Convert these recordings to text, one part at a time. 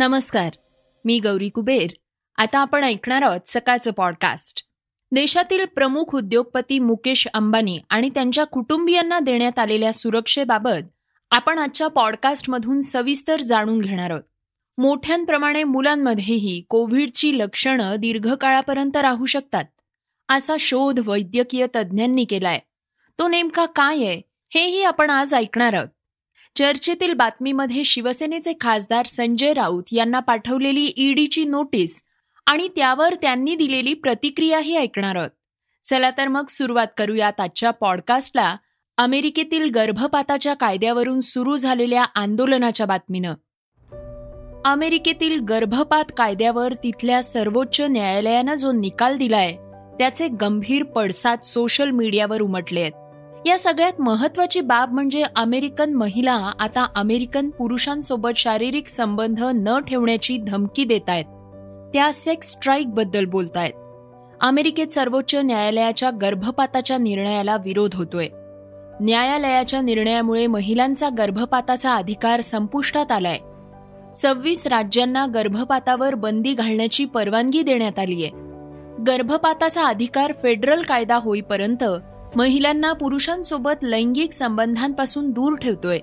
नमस्कार मी गौरी कुबेर. आता आपण ऐकणार आहोत सकाळचं पॉडकास्ट देशातील प्रमुख उद्योगपती मुकेश अंबानी आणि त्यांच्या कुटुंबियांना देण्यात आलेल्या सुरक्षेबाबत आपण आजच्या पॉडकास्टमधून सविस्तर जाणून घेणार आहोत. मोठ्यांप्रमाणे मुलांमध्येही कोविडची लक्षणं दीर्घकाळापर्यंत राहू शकतात. असा शोध वैद्यकीय तज्ज्ञांनी केलाय. तो नेमका काय आहे हेही आपण आज ऐकणार आहोत. चर्चेतील बातमीमध्ये शिवसेनेचे खासदार संजय राऊत यांना पाठवलेली ईडीची नोटीस आणि त्यावर त्यांनी दिलेली प्रतिक्रियाही ऐकणार आहोत. चला तर मग सुरुवात करूयात आजच्या पॉडकास्टला. अमेरिकेतील गर्भपाताच्या कायद्यावरून सुरू झालेल्या आंदोलनाच्या बातमीनं. अमेरिकेतील गर्भपात कायद्यावर तिथल्या सर्वोच्च न्यायालयानं जो निकाल दिलाय त्याचे गंभीर पडसाद सोशल मीडियावर उमटले आहेत या सगळ्यात महत्वाची बाब म्हणजे अमेरिकन महिला आता अमेरिकन पुरुषांसोबत शारीरिक संबंध न ठेवण्याची धमकी देत आहेत त्या सेक्स स्ट्राईकबद्दल बोलतायत. अमेरिकेत सर्वोच्च न्यायालयाच्या गर्भपाताच्या निर्णयाला विरोध होतोय. न्यायालयाच्या निर्णयामुळे महिलांचा गर्भपाताचा अधिकार संपुष्टात आलाय. सव्वीस राज्यांना गर्भपातावर बंदी घालण्याची परवानगी देण्यात आलीय. गर्भपाताचा अधिकार फेडरल कायदा होईपर्यंत महिलांना पुरुषांसोबत लैंगिक संबंधांपासून दूर ठेवतोय.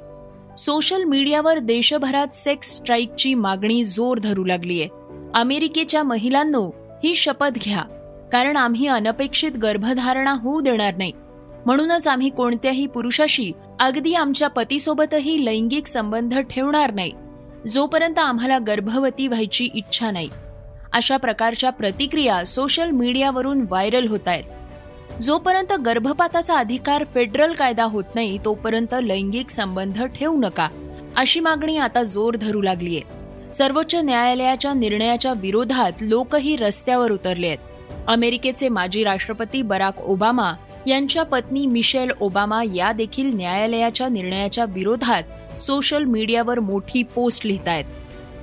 सोशल मीडियावर देशभरात सेक्स स्ट्राईकची मागणी जोर धरू लागलीय. अमेरिकेच्या महिलांनो ही शपथ घ्या. कारण आम्ही अनपेक्षित गर्भधारणा होऊ देणार नाही. म्हणूनच आम्ही कोणत्याही पुरुषाशी अगदी आमच्या पतीसोबतही लैंगिक संबंध ठेवणार नाही. जोपर्यंत आम्हाला गर्भवती व्हायची इच्छा नाही. अशा प्रकारच्या प्रतिक्रिया सोशल मीडियावरून व्हायरल होत आहेत जोपर्यंत गर्भपाताचा अधिकार फेडरल कायदा होत नाही तोपर्यंत लैंगिक संबंध ठेवू नका. अशी मागणी आता जोर धरू लागलीय. सर्वोच्च न्यायालयाच्या निर्णयाच्या विरोधात लोकही रस्त्यावर उतरले आहेत. अमेरिकेचे माजी राष्ट्रपती बराक ओबामा यांच्या पत्नी मिशेल ओबामा या देखील न्यायालयाच्या निर्णयाच्या विरोधात सोशल मीडियावर मोठी पोस्ट लिहित आहेत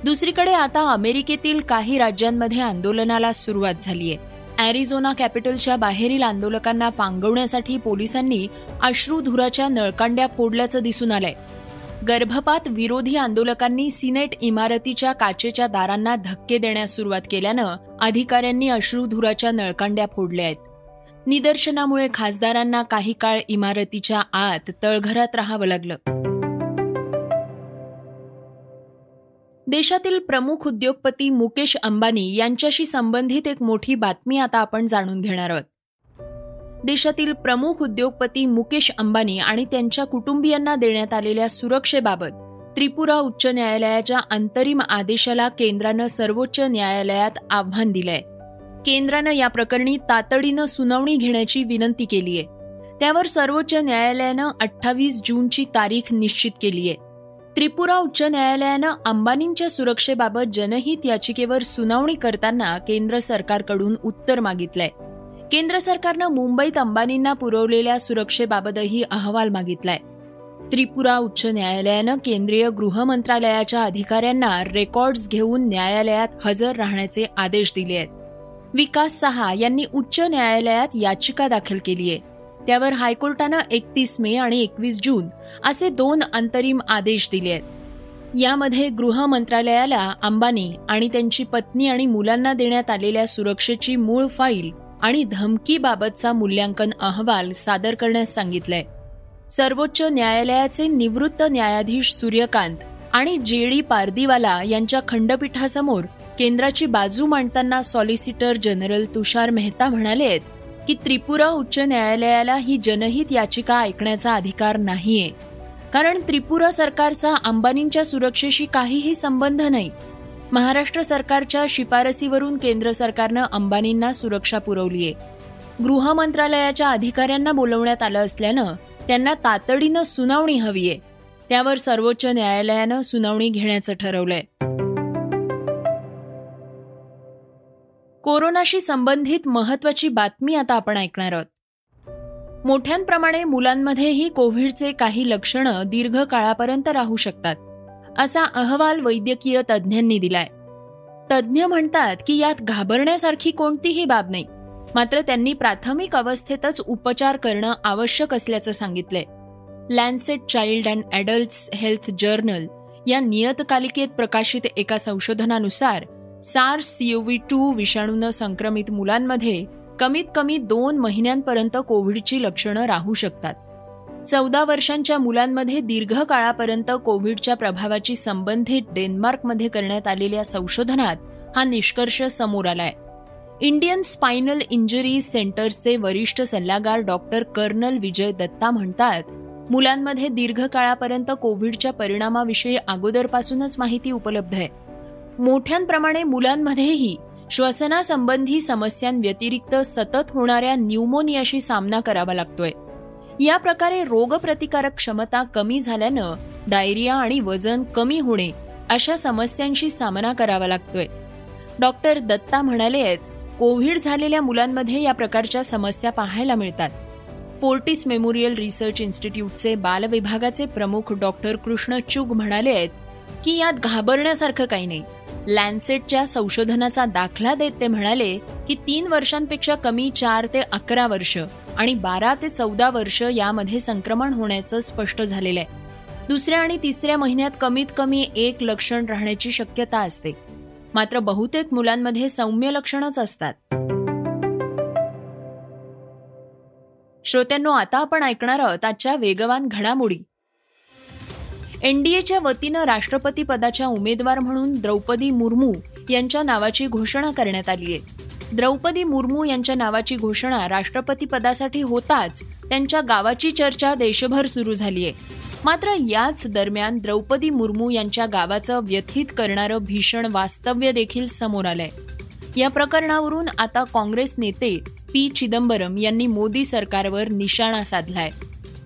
दुसरीकडे आता अमेरिकेतील काही राज्यांमध्ये आंदोलनाला सुरुवात झाली आहे अॅरिझोना कॅपिटलच्या बाहेरील आंदोलकांना पांगवण्यासाठी पोलिसांनी अश्रुधुराच्या नळकांड्या फोडल्याचं दिसून आलंय. गर्भपात विरोधी आंदोलकांनी सिनेट इमारतीच्या काचेच्या दारांना धक्के देण्यास सुरुवात केल्यानं अधिकाऱ्यांनी अश्रुधुराच्या नळकांड्या फोडल्या आहेत. निदर्शनामुळे खासदारांना काही काळ इमारतीच्या आत तळघरात राहावं लागलं. देशातील प्रमुख उद्योगपती मुकेश अंबानी यांच्याशी संबंधित एक मोठी बातमी आता आपण जाणून घेणार आहोत. देशातील प्रमुख उद्योगपती मुकेश अंबानी आणि त्यांच्या कुटुंबियांना देण्यात आलेल्या सुरक्षेबाबत त्रिपुरा उच्च न्यायालयाच्या अंतरिम आदेशाला केंद्रानं सर्वोच्च न्यायालयात आव्हान दिलंय. केंद्रानं या प्रकरणी तातडीनं सुनावणी घेण्याची विनंती केली आहे त्यावर सर्वोच्च न्यायालयानं अठ्ठावीस जूनची तारीख निश्चित केली आहे त्रिपुरा उच्च न्यायालयानं अंबानींच्या सुरक्षेबाबत जनहित याचिकेवर सुनावणी करताना केंद्र सरकारकडून उत्तर मागितलंय. केंद्र सरकारनं मुंबईत अंबानींना पुरवलेल्या सुरक्षेबाबतही अहवाल मागितलाय. त्रिपुरा उच्च न्यायालयानं केंद्रीय गृह मंत्रालयाच्या अधिकाऱ्यांना रेकॉर्ड्स घेऊन न्यायालयात हजर राहण्याचे आदेश दिले आहेत विकास सहा यांनी उच्च न्यायालयात याचिका दाखल केली आहे त्यावर हायकोर्टानं एकतीस मे आणि एकवीस जून असे दोन अंतरिम आदेश दिले आहेत. यामध्ये गृह मंत्रालयाला अंबानी आणि त्यांची पत्नी आणि मुलांना देण्यात आलेल्या सुरक्षेची मूळ फाईल आणि धमकीबाबतचा मूल्यांकन अहवाल सादर करण्यास सांगितलंय. सर्वोच्च न्यायालयाचे निवृत्त न्यायाधीश सूर्यकांत आणि जे डी पारदीवाला यांच्या खंडपीठासमोर केंद्राची बाजू मांडताना सॉलिसिटर जनरल तुषार मेहता म्हणाले आहेत की त्रिपुरा उच्च न्यायालयाला ही जनहित याचिका ऐकण्याचा अधिकार नाहीये. कारण त्रिपुरा सरकारचा अंबानींच्या सुरक्षेशी काहीही संबंध नाही. महाराष्ट्र सरकारच्या शिफारसीवरून केंद्र सरकारनं अंबानींना सुरक्षा पुरवलीये. गृह मंत्रालयाच्या अधिकाऱ्यांना बोलवण्यात आलं असल्यानं त्यांना तातडीनं सुनावणी हवीये. त्यावर सर्वोच्च न्यायालयानं सुनावणी घेण्याचं ठरवलंय. कोरोनाशी संबंधित महत्वाची बातमी आता आपण ऐकणार आहोत. मोठ्यांप्रमाणे मुलांमध्येही कोविडचे काही लक्षणं दीर्घ काळापर्यंत राहू शकतात असा अहवाल वैद्यकीय तज्ज्ञांनी दिलाय. तज्ज्ञ म्हणतात की यात घाबरण्यासारखी कोणतीही बाब नाही मात्र त्यांनी प्राथमिक अवस्थेतच उपचार करणं आवश्यक असल्याचं सांगितलंय. Lancet child and adults health journal या नियतकालिकेत प्रकाशित एका संशोधनानुसार सार्स सीओव्ही टू विषाणूनं संक्रमित मुलांमध्ये कमीत कमी दोन महिन्यांपर्यंत कोविडची लक्षणं राहू शकतात. चौदा वर्षांच्या मुलांमध्ये दीर्घकाळापर्यंत कोविडच्या प्रभावाची संबंधित डेन्मार्कमध्ये करण्यात आलेल्या संशोधनात हा निष्कर्ष समोर आलाय. इंडियन स्पायनल इंजरी सेंटरचे वरिष्ठ सल्लागार डॉक्टर कर्नल विजय दत्ता म्हणतात मुलांमध्ये दीर्घकाळापर्यंत कोविडच्या परिणामाविषयी अगोदरपासूनच माहिती उपलब्ध आहे. मोठ्यांप्रमाणे मुलांमध्येही श्वसनासंबंधी समस्यांव्यतिरिक्त सतत होणाऱ्या न्यूमोनियाशी सामना करावा लागतोय. या प्रकारे रोगप्रतिकारक क्षमता कमी झाल्यानं डायरिया आणि वजन कमी होणे अशा समस्यांशी सामना करावा लागतोय. डॉक्टर दत्ता म्हणाले आहेत कोविड झालेल्या मुलांमध्ये या प्रकारच्या समस्या पाहायला मिळतात. फोर्टिस मेमोरियल रिसर्च इन्स्टिट्यूटचे बालविभागाचे प्रमुख डॉक्टर कृष्ण चुग म्हणाले आहेत की यात घाबरण्यासारखं काही नाही. लॅन्सेटच्या संशोधनाचा दाखला देत ते म्हणाले की तीन वर्षांपेक्षा कमी चार ते अकरा वर्ष आणि बारा ते चौदा वर्ष यामध्ये संक्रमण होण्याचं स्पष्ट झालेलं आहे. दुसऱ्या आणि तिसऱ्या महिन्यात कमीत कमी एक लक्षण राहण्याची शक्यता असते. मात्र बहुतेक मुलांमध्ये सौम्य लक्षणच असतात. श्रोत्यांनो आता आपण ऐकणार आहोत आजच्या वेगवान घडामोडी. एनडीएच्या वतीनं राष्ट्रपती पदाच्या उमेदवार म्हणून द्रौपदी मुर्मू यांच्या नावाची घोषणा करण्यात आली आहे. द्रौपदी मुर्मू यांच्या नावाची घोषणा राष्ट्रपती पदासाठी होताच त्यांच्या गावाची चर्चा देशभर सुरू झाली आहे. मात्र याच दरम्यान द्रौपदी मुर्मू यांच्या गावाचं व्यथित करणारं भीषण वास्तव्य देखील समोर आलंय. या प्रकरणावरून आता काँग्रेस नेते पी. चिदंबरम यांनी मोदी सरकारवर निशाणा साधलाय.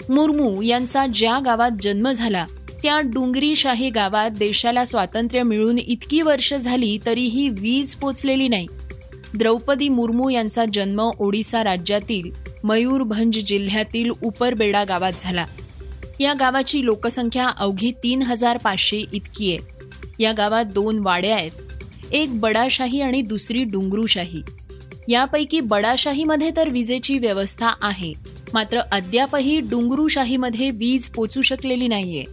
मुर्मू यांचा ज्या गावात जन्म झाला त्या डुंगरीशाही गावात देशाला स्वातंत्र्य मिळून इतकी वर्ष झाली तरीही वीज पोचलेली नाही. द्रौपदी मुर्मू यांचा जन्म ओडिसा राज्यातील मयूरभंज जिल्ह्यातील उपरबेडा गावात झाला. या गावाची लोकसंख्या अवघी तीन हजार पाचशे इतकी आहे. या गावात दोन वाड्या आहेत. एक बडाशाही आणि दुसरी डुंगरूशाही. यापैकी बडाशाहीमध्ये तर विजेची व्यवस्था आहे. मात्र अद्यापही डुंगरूशाहीमध्ये वीज पोचू शकलेली नाहीये.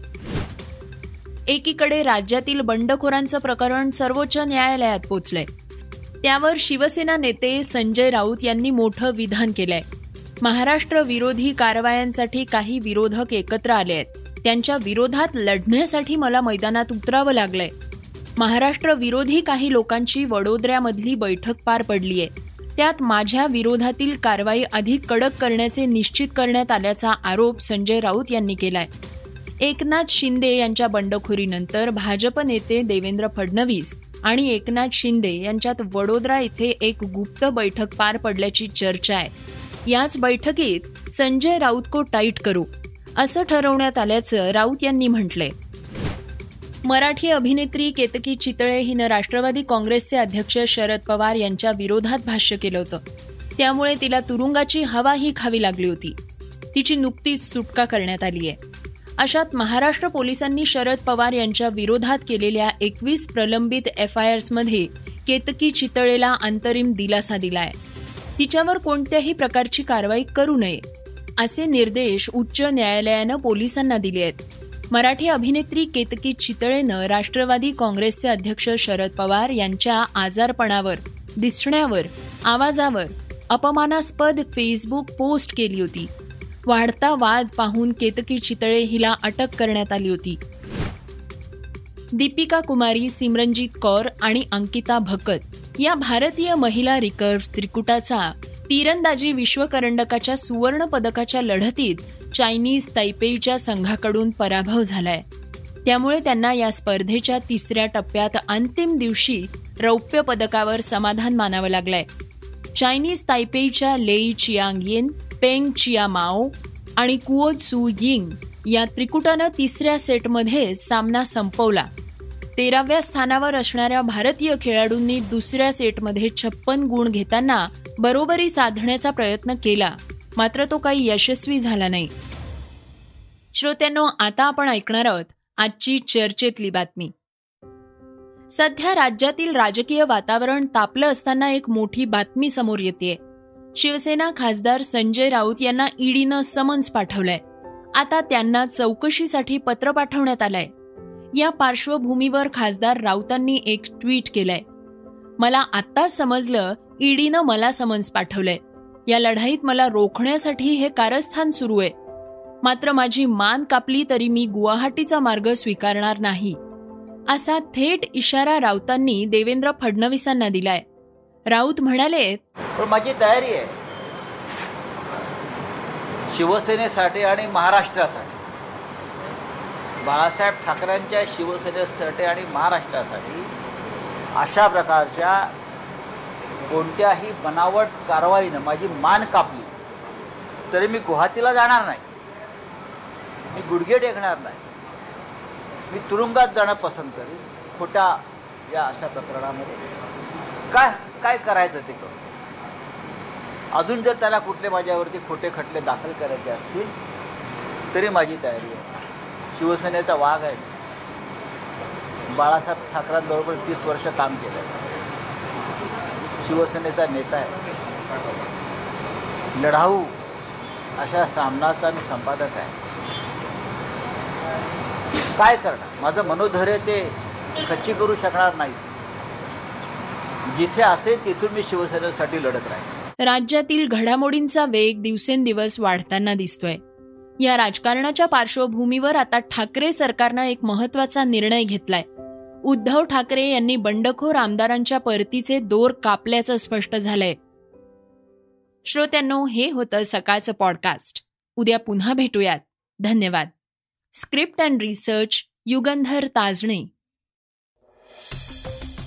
एकीकडे राज्यातील बंडखोरांचं प्रकरण सर्वोच्च न्यायालयात पोचलंय. त्यावर शिवसेना नेते संजय राऊत यांनी मोठं विधान केलंय. महाराष्ट्र विरोधी कारवायांसाठी काही विरोधक एकत्र आले आहेत. त्यांच्या विरोधात लढण्यासाठी मला मैदानात उतरावं लागलंय. महाराष्ट्र विरोधी काही लोकांची वडोदऱ्यामधली बैठक पार पडली आहे त्यात माझ्या विरोधातील कारवाई अधिक कडक करण्याचे निश्चित करण्यात आल्याचा आरोप संजय राऊत यांनी केलाय. एकनाथ शिंदे यांच्या बंडखोरीनंतर भाजप नेते देवेंद्र फडणवीस आणि एकनाथ शिंदे यांच्यात वडोदरा इथे एक गुप्त बैठक पार पडल्याची चर्चा आहे. याच बैठकीत संजय राऊत को टाईट करू असं ठरवण्यात आल्याचं राऊत यांनी म्हटलंय. मराठी अभिनेत्री केतकी चितळे हिनं राष्ट्रवादी काँग्रेसचे अध्यक्ष शरद पवार यांच्या विरोधात भाष्य केलं होतं. त्यामुळे तिला तुरुंगाची हवाही खावी लागली होती. तिची नुकतीच सुटका करण्यात आली आहे अशात महाराष्ट्र पोलिसांनी शरद पवार यांच्या विरोधात केलेल्या एकवीस प्रलंबित एफ आय आर्समध्ये केतकी चितळेला अंतरिम दिलासा दिलाय. तिच्यावर कोणत्याही प्रकारची कारवाई करू नये असे निर्देश उच्च न्यायालयानं पोलिसांना दिले आहेत. मराठी अभिनेत्री केतकी चितळेनं राष्ट्रवादी काँग्रेसचे अध्यक्ष शरद पवार यांच्या आजारपणावर दिसण्यावर आवाजावर अपमानास्पद फेसबुक पोस्ट केली होती. वाढता वाद पाहून केतकी चितळे हिला अटक करण्यात आली होती. दीपिका कुमारी सिमरनजीत कौर आणि अंकिता भकत या भारतीय महिला रिकर्व्ह त्रिकुटाचा तीरंदाजी विश्वकरंडकाच्या सुवर्ण पदकाच्या लढतीत चायनीज तैपेईच्या संघाकडून पराभव झालाय. त्यामुळे त्यांना या स्पर्धेच्या तिसऱ्या टप्प्यात अंतिम दिवशी रौप्य पदकावर समाधान मानावं लागलंय. चायनीज तायपेईच्या लेई चियांग येन पेंग चियामाओ आणि कुओ सू यिंग या त्रिकुटानं तिसऱ्या सेटमध्ये सामना संपवला. तेराव्या स्थानावर असणाऱ्या भारतीय खेळाडूंनी दुसऱ्या सेटमध्ये छप्पन गुण घेताना बरोबरी साधण्याचा प्रयत्न केला. मात्र तो काही यशस्वी झाला नाही. श्रोत्यांनो आता आपण ऐकणार आहोत आजची चर्चेतली बातमी. सध्या राज्यातील राजकीय वातावरण तापलं असताना एक मोठी बातमी समोर येते शिवसेना खासदार संजय राऊत यांना ईडीनं समन्स पाठवलंय. आता त्यांना चौकशीसाठी पत्र पाठवण्यात आलंय. या पार्श्वभूमीवर खासदार राऊतांनी एक ट्विट केलंय. मला आत्ताच समजलं ईडीनं मला समन्स पाठवलंय. या लढाईत मला रोखण्यासाठी हे कारस्थान सुरू आहे. मात्र माझी मान कापली तरी मी गुवाहाटीचा मार्ग स्वीकारणार नाही. असा थेट इशारा राऊतांनी देवेंद्र फडणवीसांना दिलाय. राऊत म्हणाले पण माझी तयारी आहे. शिवसेनेसाठी आणि महाराष्ट्रासाठी. बाळासाहेब ठाकरेंच्या शिवसेनेसाठी आणि महाराष्ट्रासाठी अशा प्रकारच्या कोणत्याही बनावट कारवाईनं माझी मान कापली. तरी मी गुवाहाटीला जाणार नाही. मी गुडघे टेकणार नाही. मी तुरुंगात जाणं पसंत करेन. खोट्या या अशा प्रकरणामध्ये काय काय करायचं ते करू अजून जर त्याला कुठले माझ्यावरती खोटे खटले दाखल करायचे असतील तरी माझी तयारी आहे. शिवसेनेचा वाघ आहे. बाळासाहेब ठाकरेंबरोबर तीस वर्ष काम केलं आहे शिवसेनेचा नेता आहे. लढाऊ अशा सामनाचा मी संपादक आहे. काय करणार? माझं मनोधैर्य ते खच्ची करू शकणार नाही जिथे असेल तिथून मी शिवसेनेसाठी लढत राहील राज्यातील घडामोडींचा वेग दिवसेंदिवस वाढताना दिसतोय. या राजकारणाच्या पार्श्वभूमीवर आता ठाकरे सरकारनं एक महत्त्वाचा निर्णय घेतलाय. उद्धव ठाकरे यांनी बंडखोर आमदारांच्या परतीचे दोर कापल्याचं स्पष्ट झालंय. श्रोत्यांनो हे होतं सकाळचं पॉडकास्ट उद्या पुन्हा भेटूयात. धन्यवाद. Script and research Yugandhar Tajane.